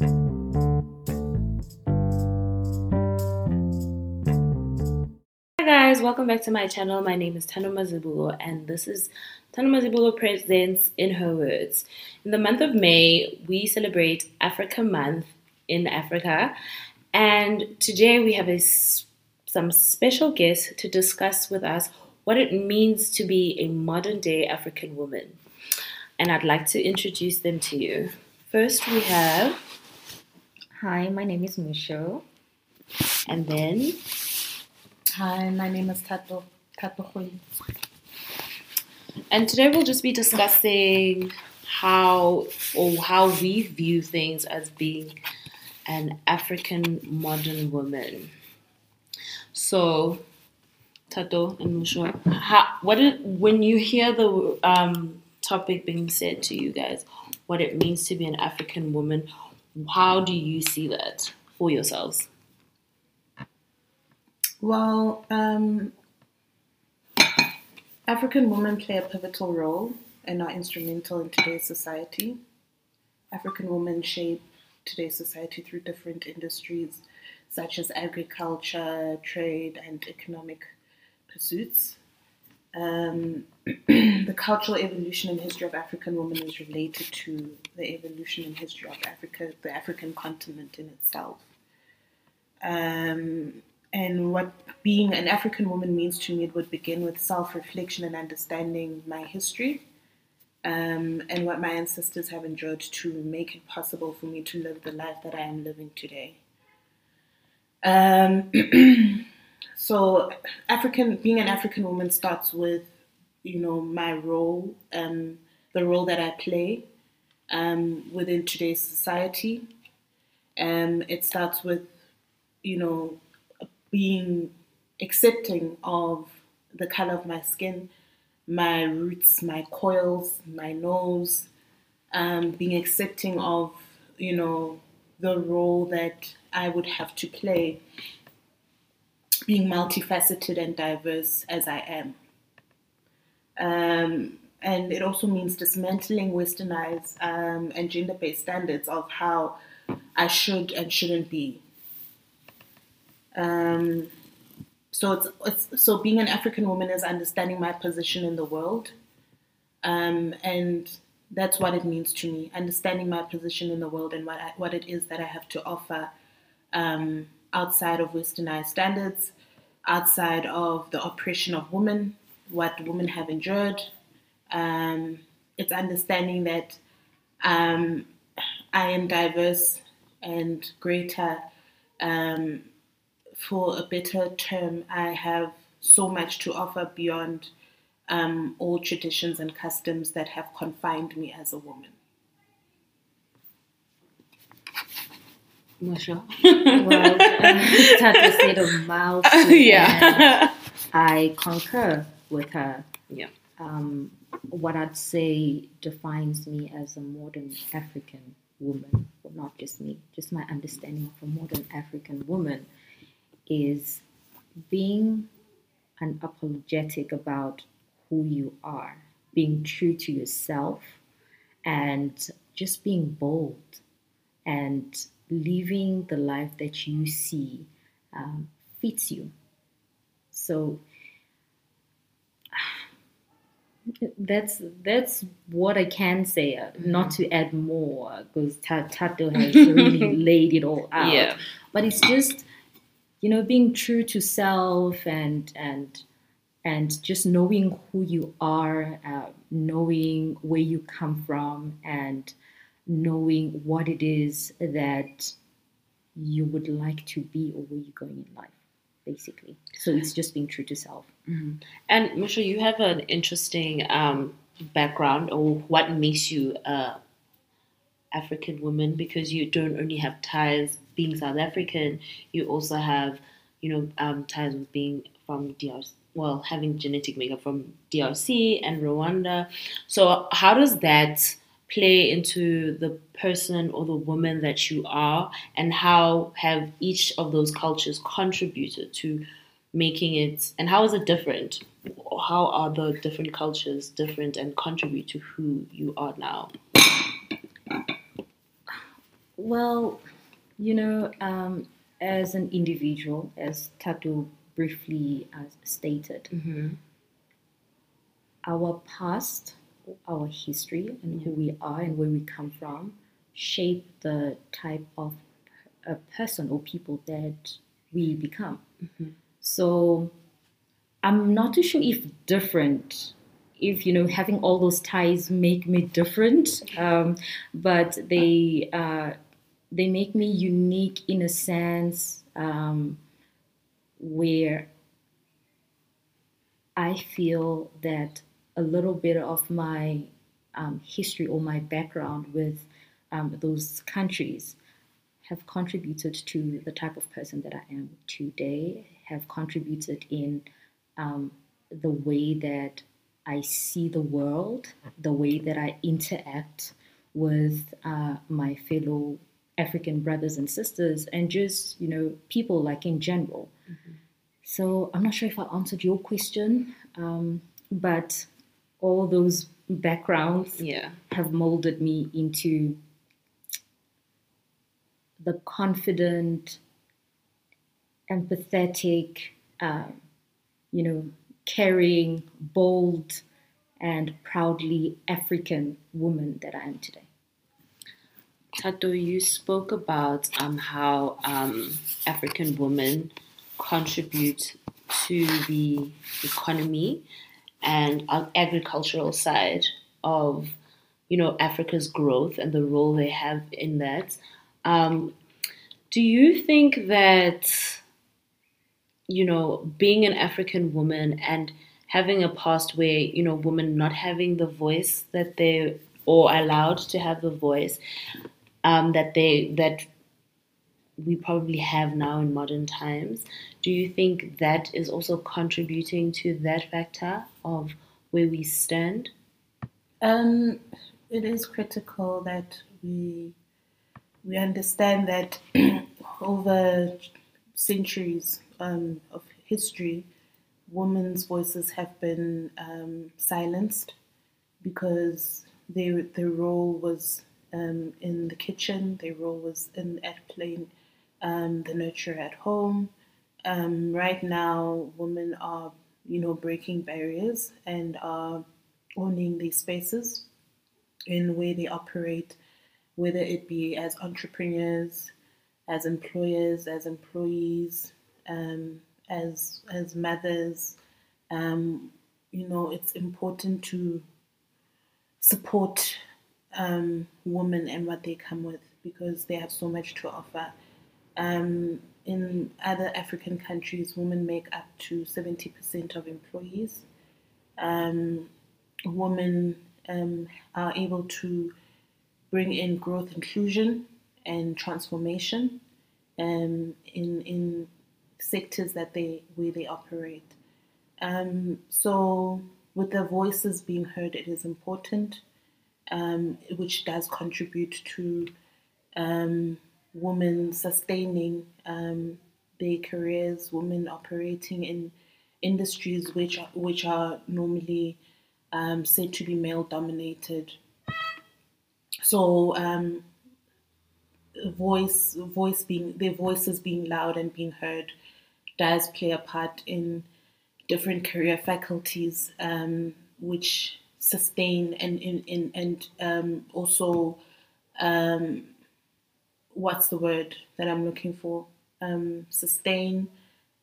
Hi guys, welcome back to my channel. My name is Tano Mazibuko and this is Tano Mazibuko Presents in Her Words. In the month of May, we celebrate Africa Month in Africa and today we have a, some special guests to discuss with us what it means to be a modern day African woman. And I'd like to introduce them to you. First we have Hi, my name is Musho. and then Hi, my name is Tato Tato Hui. And today we'll just be discussing how or how we view things as being an African modern woman. So, Tato and Musho, what when you hear the um, topic being said to you guys, what it means to be an African woman, how do you see that for yourselves? Well, um, African women play a pivotal role and are instrumental in today's society. African women shape today's society through different industries such as agriculture, trade, and economic pursuits. Um, the cultural evolution and history of African women is related to the evolution and history of Africa, the African continent in itself. Um, and what being an African woman means to me, it would begin with self reflection and understanding my history um, and what my ancestors have endured to make it possible for me to live the life that I am living today. Um, so, African being an African woman starts with, you know, my role, um, the role that I play um, within today's society. Um, it starts with, you know, being accepting of the color of my skin, my roots, my coils, my nose, um, being accepting of, you know, the role that I would have to play, being multifaceted and diverse as I am. Um, and it also means dismantling westernized um, and gender based standards of how I should and shouldn't be. Um, so it's, it's so being an African woman is understanding my position in the world, um, and that's what it means to me. Understanding my position in the world and what I, what it is that I have to offer um, outside of Westernized standards, outside of the oppression of women, what women have endured. Um, it's understanding that um, I am diverse and greater um, for a better term, I have so much to offer beyond um, all traditions and customs that have confined me as a woman. Musho? Well, Tato said a and yeah. I concur with her. Yeah. Um, what I'd say defines me as a modern African woman, well, not just me, just my understanding of a modern African woman is being unapologetic about who you are, being true to yourself, and just being bold and living the life that you see um, fits you. So that's that's what I can say. uh, Not to add more, because Tato has really laid it all out. Yeah. But it's just you know being true to self and and and just knowing who you are, uh, knowing where you come from, and knowing what it is that you would like to be or where you're going in life, basically. So it's just being true to self. And Michelle, you have an interesting um, background, or what makes you a African woman? Because you don't only have ties being South African, you also have, you know, um, ties with being from DRC. Well, having genetic makeup from DRC and Rwanda. So, how does that play into the person or the woman that you are, and how have each of those cultures contributed to making it and how is it different how are the different cultures different and contribute to who you are now Well, you know, um, as an individual, as Tato briefly uh, stated, Mm-hmm. our past, our history, and who we are and where we come from shape the type of a person or people that we become. Mhm. So I'm not too sure if different, if you know, having all those ties make me different, um, but they uh, they make me unique in a sense um, where I feel that a little bit of my um, history or my background with um, those countries have contributed to the type of person that I am today, have contributed in um, the way that I see the world, the way that I interact with uh, my fellow African brothers and sisters, and just, you know, people like in general. So I'm not sure if I answered your question, um, but all those backgrounds Yeah. have molded me into the confident, empathetic, uh, you know, caring, bold, and proudly African woman that I am today. Tato, you spoke about um, how um, African women contribute to the economy and agricultural side of, you know, Africa's growth and the role they have in that. Um, do you think that, you know, being an African woman and having a past where, you know, women not having the voice that they or allowed to have the voice um, that they that we probably have now in modern times. Do you think that is also contributing to that factor of where we stand? Um, it is critical that we we understand that over centuries um, of history, women's voices have been um, silenced because their their role was um, in the kitchen, their role was in at playing um, the nurture at home. Um, right now, women are you know breaking barriers and are owning these spaces in where they operate, whether it be as entrepreneurs, as employers, as employees, um, as as mothers. Um, you know, it's important to support um, women and what they come with because they have so much to offer. Um, in other African countries, women make up to 70% of employees. Um, women um, are able to bring in growth, inclusion, and transformation um, in in sectors that they where they operate. Um, so, with their voices being heard, it is important, um, which does contribute to um, women sustaining um, their careers, women operating in industries which are, which are normally um, said to be male dominated. So um, voice voice being their voices being loud and being heard does play a part in different career faculties um, which sustain and and, and, and um, also um, what's the word that I'm looking for um, sustain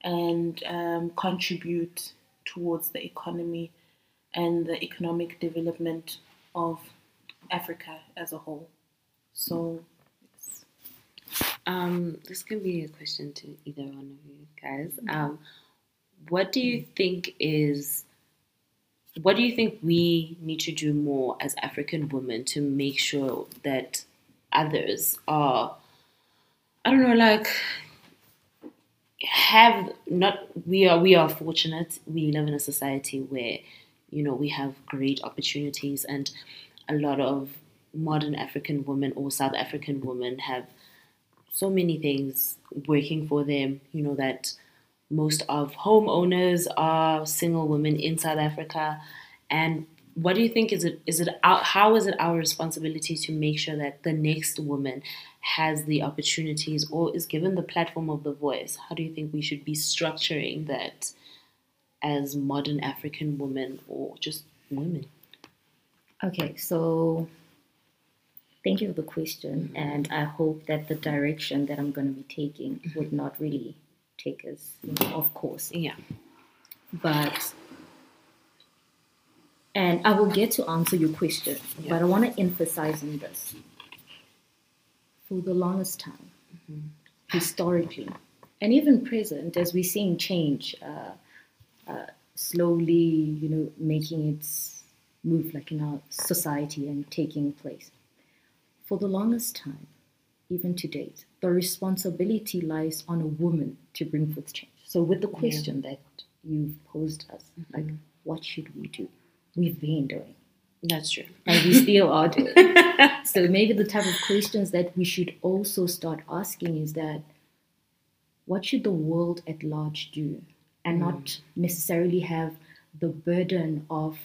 and um, contribute towards the economy and the economic development of Africa as a whole. So. Um, this can be a question to either one of you guys. Um, what do you think is what do you think we need to do more as African women to make sure that others are I don't know like have not we are we are fortunate we live in a society where you know we have great opportunities and a lot of modern African women or South African women have so many things working for them. You know that most of homeowners are single women in South Africa, and what do you think is it is it our, how is it our responsibility to make sure that the next woman has the opportunities or is given the platform of the voice, how do you think we should be structuring that as modern African women or just women? Okay, so thank you for the question, mm-hmm. and I hope that the direction that I'm going to be taking mm-hmm. would not really take us off course. Yeah. But and I will get to answer your question, Yeah. but I want to emphasize on this. For the longest time, historically, and even present, as we're seeing change uh, uh, slowly, you know, making its move like in our society and taking place. For the longest time, even to date, the responsibility lies on a woman to bring forth change. So, with the question that you've posed us, like, what should we do? We've been doing, That's true. and we still are doing. so, maybe the type of questions that we should also start asking is that what should the world at large do? And not necessarily have the burden of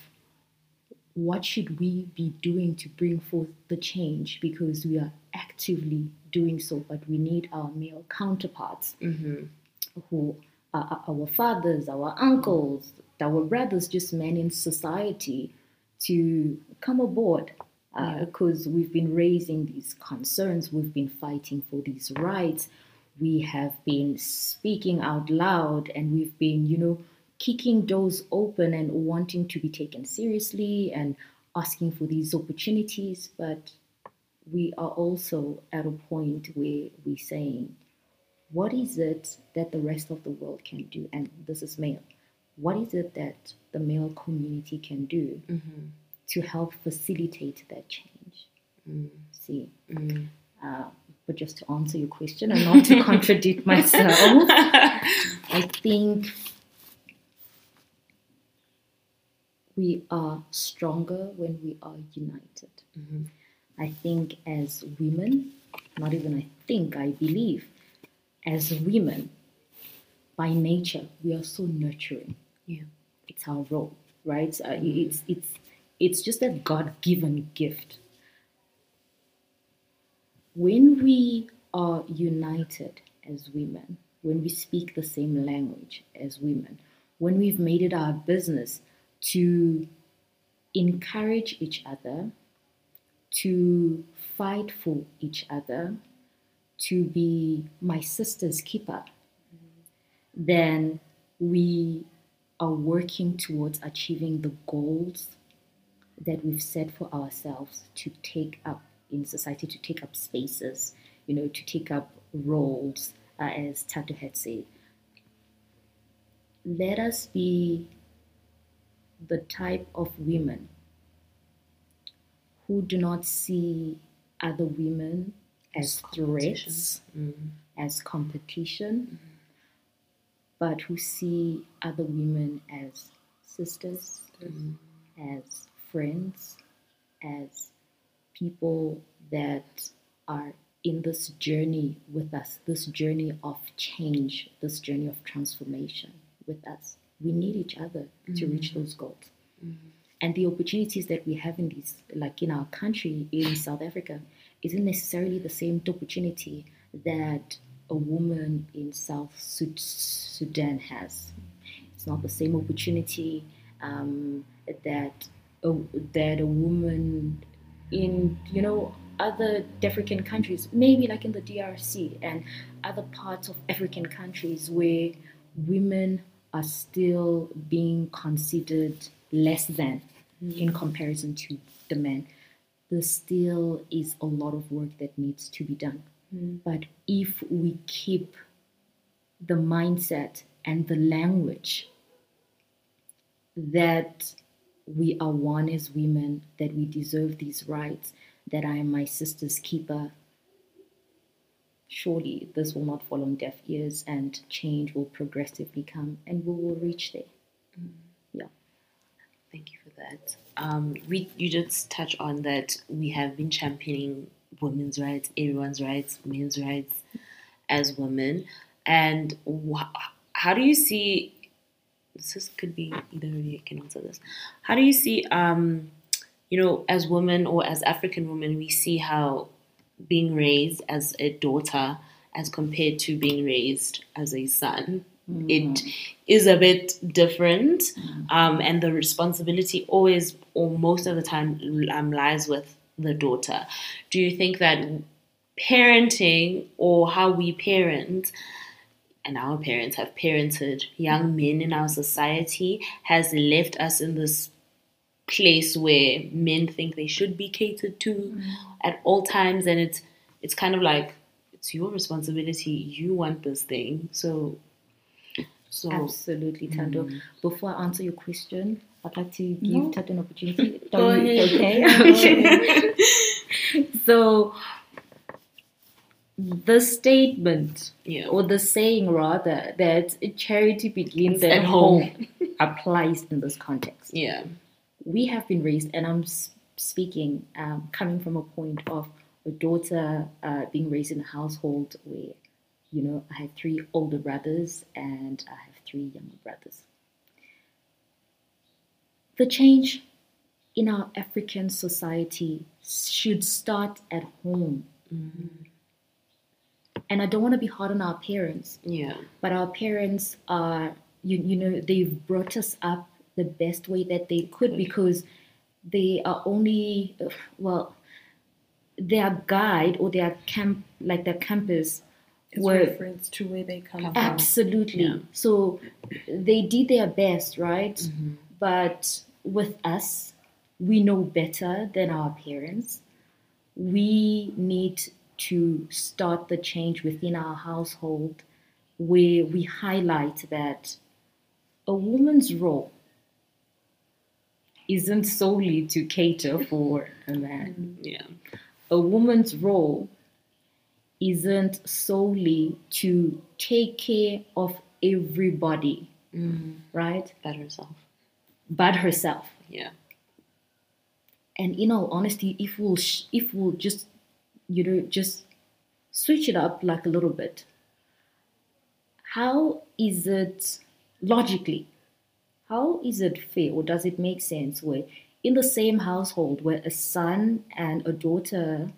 what should we be doing to bring forth the change because we are actively doing so, but we need our male counterparts Mm-hmm. who are our fathers, our uncles, our brothers, just men in society to come aboard uh, because we've been raising these concerns, we've been fighting for these rights, we have been speaking out loud, and we've been, you know, kicking doors open and wanting to be taken seriously and asking for these opportunities. But we are also at a point where we're saying, what is it that the rest of the world can do? And this is male. What is it that the male community can do Mm-hmm. to help facilitate that change? See, Mm. uh, but just to answer your question and not to contradict myself, I think we are stronger when we are united. Mhm. I think as women, not even I think, I believe, as women, by nature, we are so nurturing. Yeah. It's our role, right? Uh, it's it's it's just that God-given gift. When we are united as women, when we speak the same language as women, when we've made it our business to encourage each other, to fight for each other, to be my sister's keeper, then we are working towards achieving the goals that we've set for ourselves to take up in society, to take up spaces, you know, to take up roles, uh, as Tato had said. Let us be the type of women who do not see other women as threats, Mm. as competition, but who see other women as sisters, mm-hmm. as friends, as people that are in this journey with us, this journey of change, this journey of transformation with us. We need each other to reach mm-hmm. those goals. Mm-hmm. And the opportunities that we have in these, like in our country, in South Africa, isn't necessarily the same opportunity that a woman in South Sudan has. It's not the same opportunity um, that a, that a woman in you know other African countries, maybe like in the DRC and other parts of African countries where women are still being considered less than in comparison to the men. There still is a lot of work that needs to be done. But if we keep the mindset and the language that we are one as women, that we deserve these rights, that I am my sister's keeper, surely this will not fall on deaf ears and change will progressively come and we will reach there. Yeah. Thank you for that. Um, we you just touch on that we have been championing women's rights, everyone's rights, men's rights as women, and wh- how do you see? This could be either of you can answer this. How do you see? Um, you know, as women or as African women, we see how being raised as a daughter as compared to being raised as a son. It is a bit different, um, and the responsibility always, or most of the time, um, lies with the daughter. Do you think that parenting or how we parent and our parents have parented young men in our society has left us in this place where men think they should be catered to mm. at all times and it's it's kind of like it's your responsibility you want this thing so so Absolutely, Tando. Mm. Before I answer your question, I'd like to give No. Tando an opportunity. Go ahead. Okay. so, the statement yeah or the saying rather that charity begins At at home. home applies in this context. yeah We have been raised, and I'm speaking um, coming from a point of a daughter uh, being raised in a household where, you know, I have three older brothers and I have three younger brothers. The change in our African society should start at home. And I don't want to be hard on our parents, yeah but our parents are you, you know they've brought us up the best way that they could because they are only well their guide or their camp like their campus It's were reference to where they come Come from. absolutely Yeah. so they did their best right Mhm. but with us we know better than our parents we need to start the change within our household where we highlight that a woman's role isn't solely to cater for a man. yeah A woman's role isn't solely to take care of everybody, mm. right? that herself But herself. yeah And in all honesty, if we'll sh- if we'll just you know just switch it up like a little bit, how is it logically? How is it fair, or does it make sense where in the same household where a son and a daughter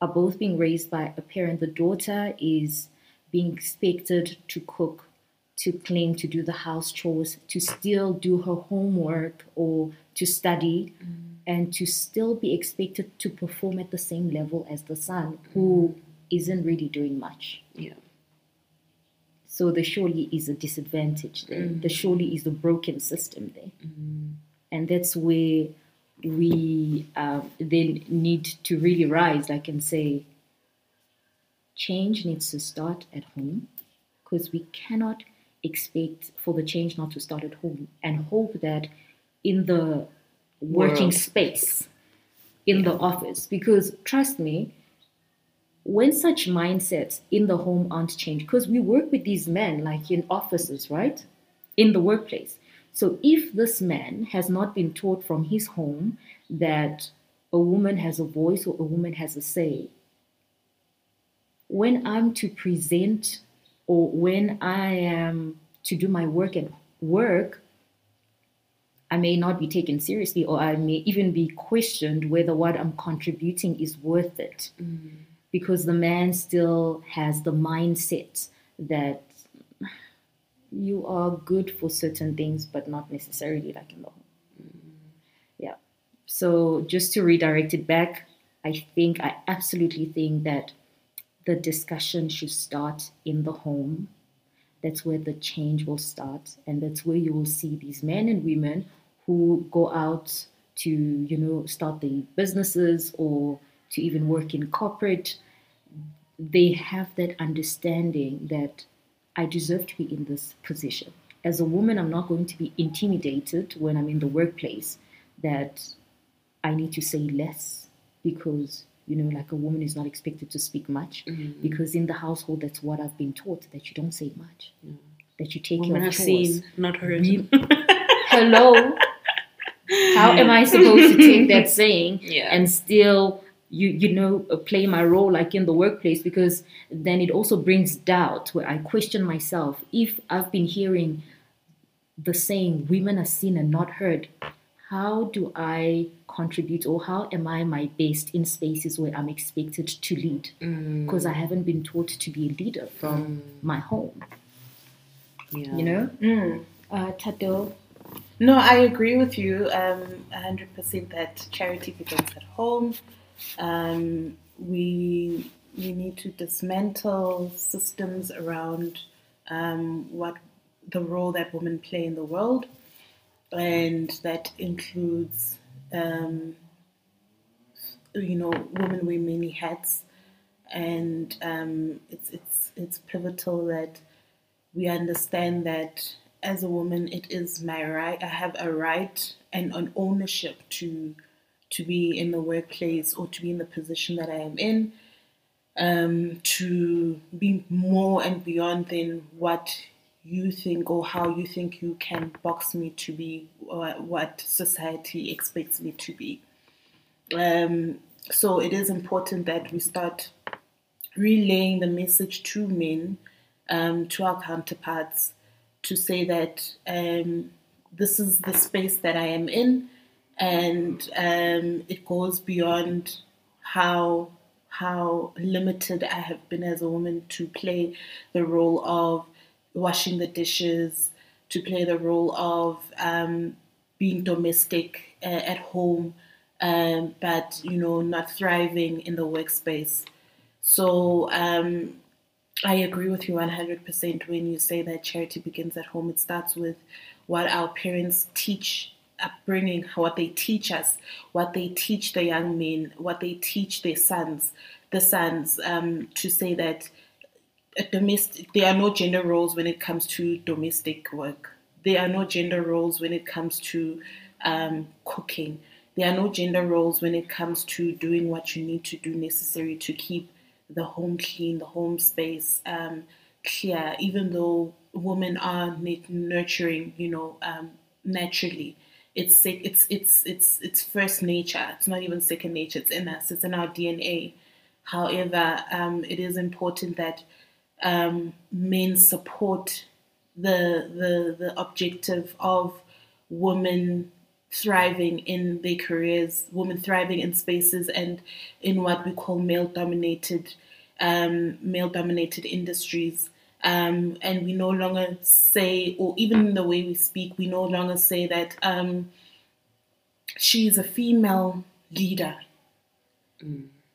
are both being raised by a parent, the daughter is being expected to cook, to clean, to do the house chores, to still do her homework or to study, mm. and to still be expected to perform at the same level as the son mm. who isn't really doing much. yeah So there surely is a disadvantage there. Mm. There surely is a broken system there. And that's where we um, then need to really rise, like and say, change needs to start at home because we cannot expect for the change not to start at home and hope that in the working World. space, in the office, because trust me, when such mindsets in the home aren't changed, because we work with these men like in offices, right? In the workplace. So if this man has not been taught from his home that a woman has a voice or a woman has a say, when I'm to present or when I am to do my work at work, I may not be taken seriously or I may even be questioned whether what I'm contributing is worth it mm-hmm. because the man still has the mindset that you are good for certain things, but not necessarily like in the home. Mm-hmm. Yeah. So just to redirect it back, I think I absolutely think that the discussion should start in the home. That's where the change will start, and that's where you will see these men and women who go out to, you know, start the businesses or to even work in corporate they have that understanding that I deserve to be in this position. As a woman, I'm not going to be intimidated when I'm in the workplace that I need to say less because, you know, like a woman is not expected to speak much Mm-hmm. because in the household, that's what I've been taught that you don't say much, that you take women care of chores. seen not heard Hello? How am I supposed to take that saying Yeah. and still you you know uh, play my role like in the workplace because then it also brings doubt where I question myself if I've been hearing the saying women are seen and not heard how do I contribute or how am I my best in spaces where I'm expected to lead? Mm. Because I haven't been taught to be a leader from my home. Yeah. You know? Mm. Uh, Tato, No, I agree with you um, 100% that charity begins at home. Um, we, we need to dismantle systems around um, what the role that women play in the world, and that includes, um, you know, women wear many hats, and um, it's it's it's pivotal that we understand that as a woman, it is my right. I have a right and an ownership to to be in the workplace or to be in the position that I am in, um, to be more and beyond than what you think or how you think you can box me to be what society expects me to be. Um, so it is important that we start relaying the message to men, um, to our counterparts, to say that um, this is the space that I am in, and um, it goes beyond how how limited I have been as a woman to play the role of washing the dishes, to play the role of um, being domestic uh, at home, um, but you know not thriving in the workspace. So um, I agree with you 100% when you say that charity begins at home. It starts with what our parents teach, upbringing, what they teach us, what they teach the young men, what they teach their sons, the sons, um, to say that domestic, there are no gender roles when it comes to domestic work. There are no gender roles when it comes to um, cooking. There are no gender roles when it comes to doing what you need to do necessary to keep the home clean, the home space um, clear, even though women are nurturing, you know, um, naturally. It's it's it's it's it's first nature. It's not even second nature. It's in us. It's in our DNA. However, um, it is important that um, men support the the the objective of women thriving in their careers, women thriving in spaces and in what we call male dominated um, male dominated industries. Um, and we no longer say, or even in the way we speak, we no longer say that um, she is a female leader.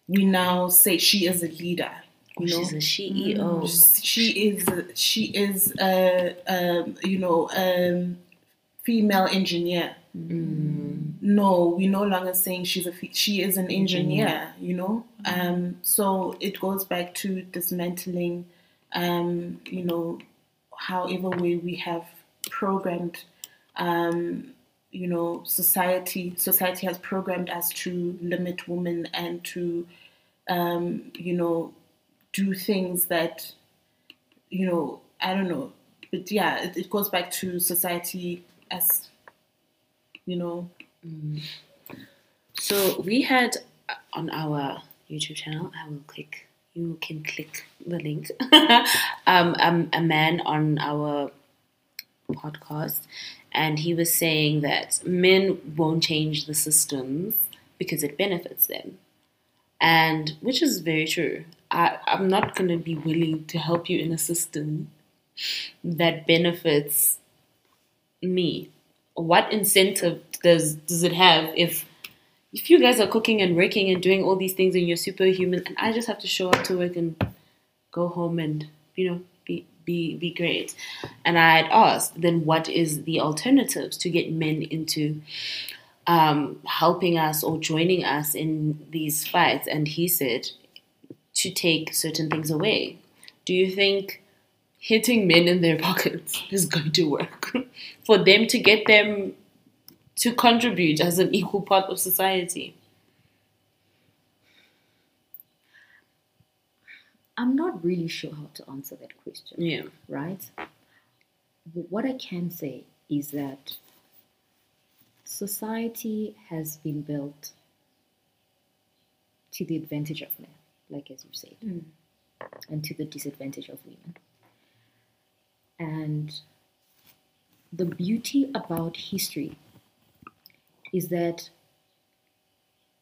We now say she is a leader. You know? She's a CEO. she is she is a, a you know um, female engineer. No, we're no longer saying she's a fe- she is an engineer. You know, um, so it goes back to dismantling, um, you know, however way we have programmed. Um, you know, society society has programmed us to limit women and to, um, you know, do things that, you know, I don't know, but yeah, it, it goes back to society as, you know, So we had uh, on our YouTube channel, I will click, you can click the link, um, um, a man on our podcast, and he was saying that men won't change the systems because it benefits them. And which is very true. I, I'm not going to be willing to help you in a system that benefits me. What incentive does does it have if if you guys are cooking and working and doing all these things and you're superhuman and I just have to show up to work and go home and you know be be be great. And I had asked, then what is the alternatives to get men into um, helping us or joining us in these fights? And he said to take certain things away. Do you think hitting men in their pockets is going to work for them to get them to contribute as an equal part of society? I'm not really sure how to answer that question, Yeah. right? But What I can say is that society has been built to the advantage of men, like as you said, mm. and to the disadvantage of women. And the beauty about history is that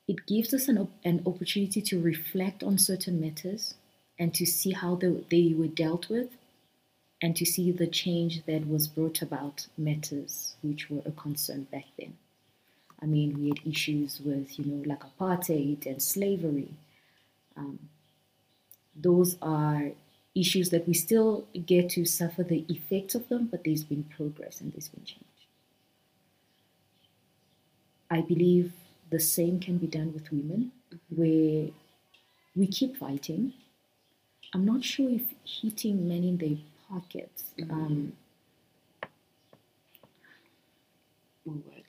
it gives us an, op- an opportunity to reflect on certain matters and to see how they, they were dealt with and to see the change that was brought about matters which were a concern back then. I mean, we had issues with, you know, like apartheid and slavery. Um, those are issues that we still get to suffer the effects of them, but there's been progress and there's been change. I believe the same can be done with women, where we keep fighting. I'm not sure if hitting men in their pockets um, Will work.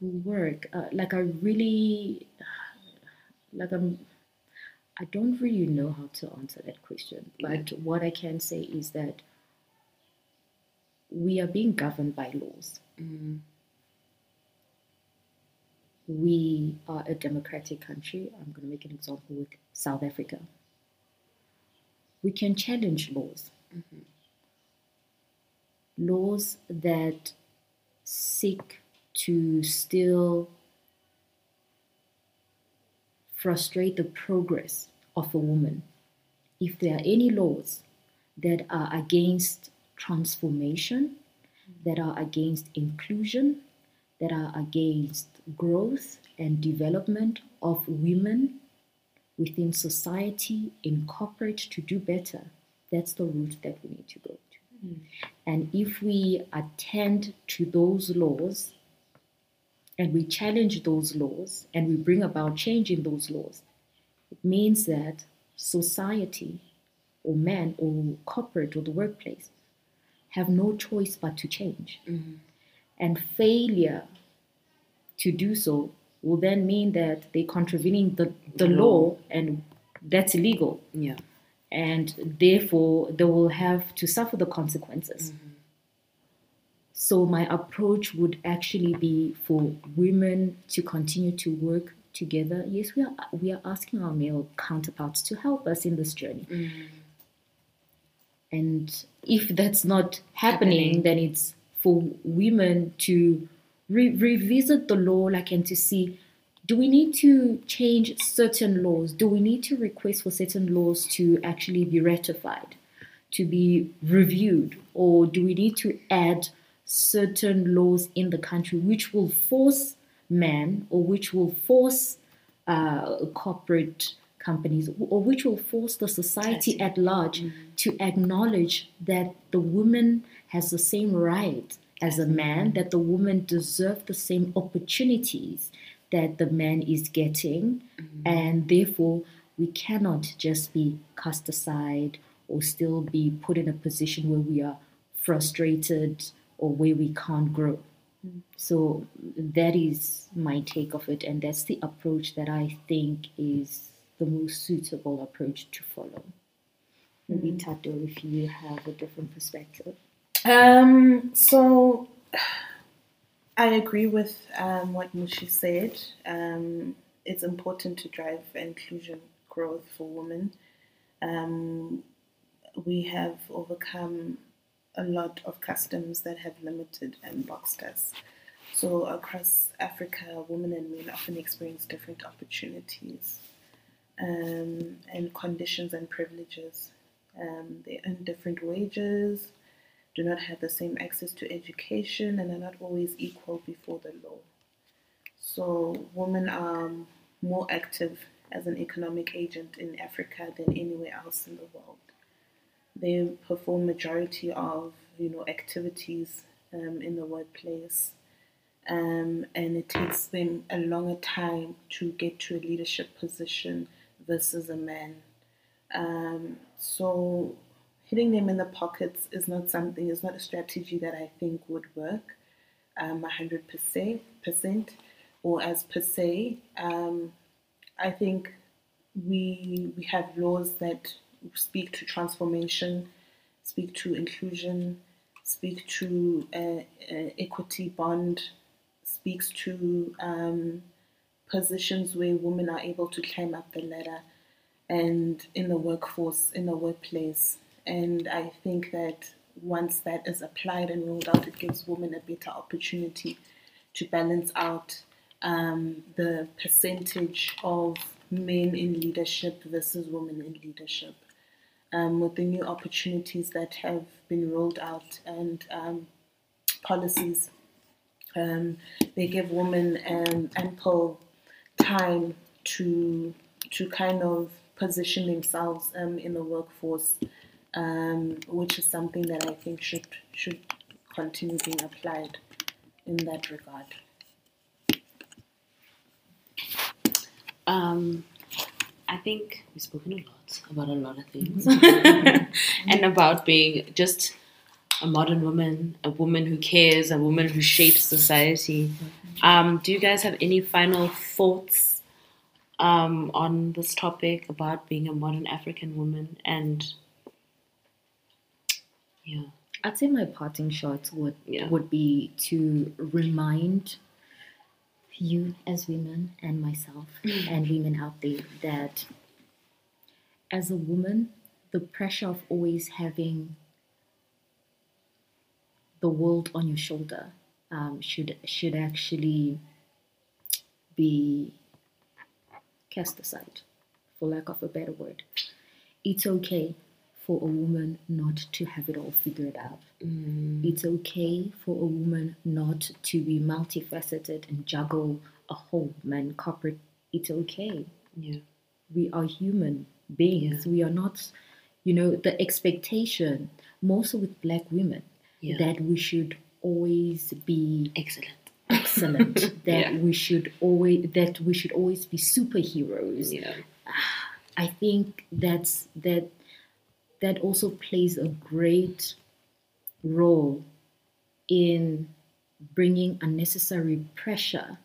will work. Uh, like I really, like I'm, I don't really know how to answer that question. But what I can say is that we are being governed by laws. Mm. We are a democratic country. I'm going to make an example with South Africa. We can challenge laws. Laws that seek to still frustrate the progress of a woman. If there are any laws that are against transformation, that are against inclusion, that are against growth and development of women within society, in corporate to do better, that's the route that we need to go to. Mm. And if we attend to those laws and we challenge those laws and we bring about change in those laws, it means that society or man or corporate or the workplace have no choice but to change. Mm-hmm. And failure to do so will then mean that they're contravening the, the law and that's illegal. Yeah. And therefore, they will have to suffer the consequences. Mm-hmm. So, my approach would actually be for women to continue to work together. Yes, we are, we are asking our male counterparts to help us in this journey. Mm-hmm. And if that's not happening, Happening. then it's for women to re- revisit the law, like, and to see do we need to change certain laws? Do we need to request for certain laws to actually be ratified, to be reviewed? Or do we need to add certain laws in the country which will force men or which will force uh, corporate companies or which will force the society at large to acknowledge that the woman has the same right as a man, that the woman deserves the same opportunities that the man is getting, and therefore we cannot just be cast aside or still be put in a position where we are frustrated or where we can't grow. So that is my take of it, and that's the approach that I think is the most suitable approach to follow. Maybe Tato, if you have a different perspective. Um, so I agree with um, what Mushi said. Um, it's important to drive inclusion growth for women. Um, we have overcome a lot of customs that have limited and boxed us. So across Africa, women and men often experience different opportunities um, and conditions and privileges. Um, they earn different wages, do not have the same access to education, and are not always equal before the law. So, women are more active as an economic agent in Africa than anywhere else in the world. They perform majority of you know activities um, in the workplace, um, and it takes them a longer time to get to a leadership position versus a man. Um, so hitting them in the pockets is not something, is not a strategy that I think would work um, 100%, or as per se. Um, I think we, we have laws that speak to transformation, speak to inclusion, speak to uh, uh, equity bond, speaks to um, positions where women are able to climb up the ladder and in the workforce, in the workplace. And I think that once that is applied and rolled out, it gives women a better opportunity to balance out um, the percentage of men in leadership versus women in leadership. Um, with the new opportunities that have been rolled out and um, policies, um, they give women um, ample time to to kind of position themselves um, in the workforce, um, which is something that I think should should continue being applied in that regard. I think we've spoken a lot about a lot of things, and about being just a modern woman, a woman who cares, a woman who shapes society. Um, do you guys have any final thoughts um, on this topic about being a modern African woman? And yeah, I'd say my parting shot would Yeah. would be to remind you as women and myself and women out there that as a woman, the pressure of always having the world on your shoulder um, should should actually be cast aside, for lack of a better word. It's okay for a woman not to have it all figured out. It's okay for a woman not to be multifaceted and juggle a home and corporate. It's okay. yeah, We are human beings. We are not, you know, the expectation, more so with black women, Yeah. that we should always be excellent. excellent. that Yeah. we should always that we should always be superheroes. Yeah, I think that's that that also plays a great role in bringing unnecessary pressure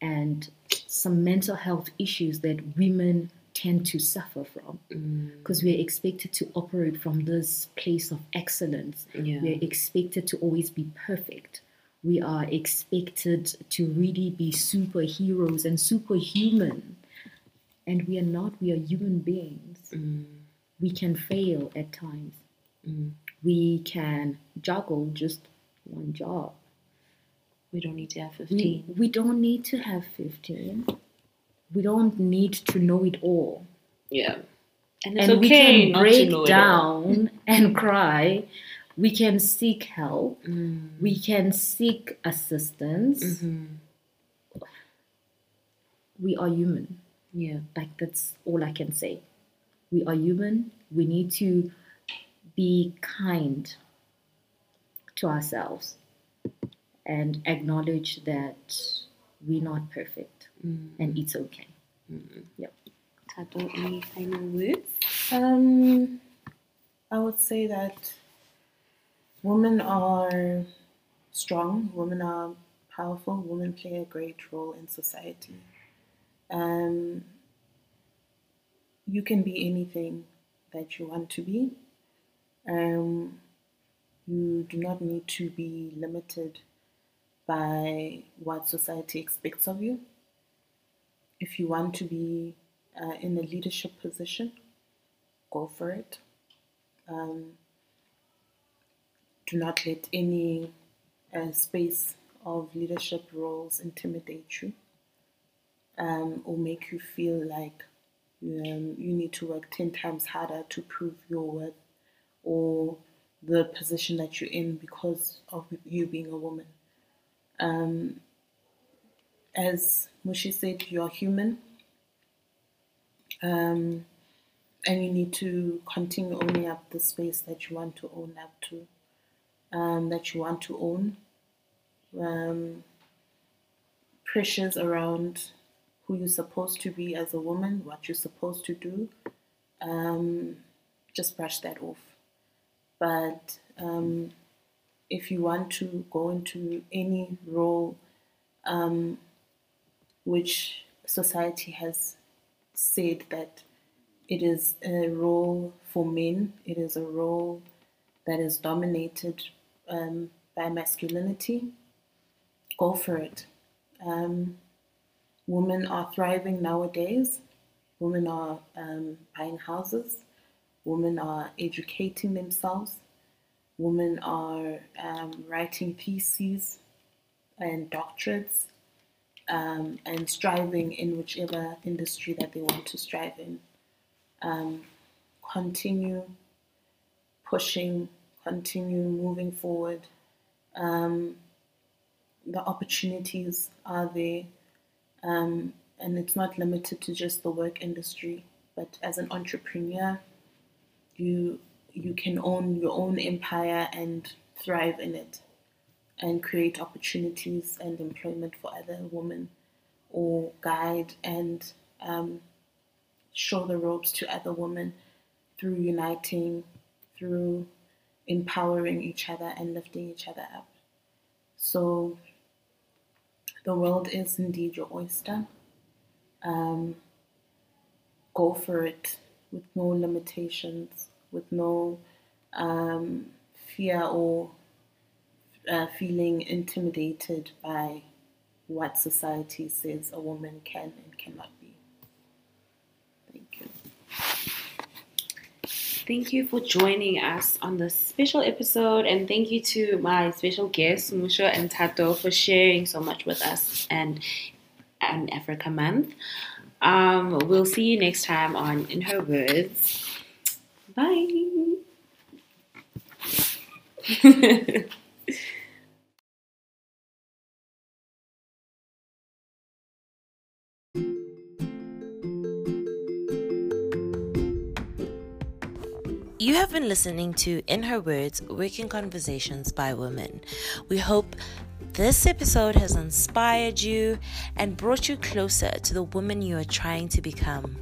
and some mental health issues that women tend to suffer from. Mm. Because we're expected to operate from this place of excellence. Yeah. we're expected to always be perfect. We are expected to really be superheroes and superhuman. And we are not. We are human beings. Mm. We can fail at times. Mm. We can juggle just one job. We don't need to have we, fifteen. we don't need to have 15 we don't need to know it all. Yeah, and it's and we can not to break know down and cry. We can seek help. Mm. we can seek assistance. Mhm. we are human. Yeah, like that's all i can say. We are human. We need to be kind to ourselves and acknowledge that we're not perfect and it's okay Tano, any final words? Um, I would say that women are strong, women are powerful, women play a great role in society. Um, you can be anything that you want to be. Um, you do not need to be limited by what society expects of you. If you want to be uh, in a leadership position, go for it. Um, do not let any uh, space of leadership roles intimidate you um, or make you feel like um, you need to work 10 times harder to prove your worth or the position that you're in because of you being a woman. Um, as Mushi said, you're human um, and you need to continue owning up the space that you want to own up to, um, that you want to own. Um, pressures around who you're supposed to be as a woman, what you're supposed to do, um, just brush that off. But um, if you want to go into any role um, which society has said that it is a role for men, it is a role that is dominated um, by masculinity, go for it. Um, women are thriving nowadays, women are um, buying houses, women are educating themselves, women are um, writing theses and doctorates. Um, and striving in whichever industry that they want to strive in. Um, continue pushing, continue moving forward. Um, the opportunities are there, um, and it's not limited to just the work industry. But as an entrepreneur, you you can own your own empire and thrive in it and create opportunities and employment for other women or guide and um, show the ropes to other women through uniting, through empowering each other and lifting each other up. So the world is indeed your oyster. Um, go for it with no limitations, with no um, fear or uh, feeling intimidated by what society says a woman can and cannot be. Thank you. Thank you for joining us on this special episode, and thank you to my special guests, Musha and Tano, for sharing so much with us and an Africa Month. Um, we'll see you next time on In Her Words. Bye. You have been listening to In Her Words Working Conversations by Women. We hope this episode has inspired you and brought you closer to the woman you are trying to become.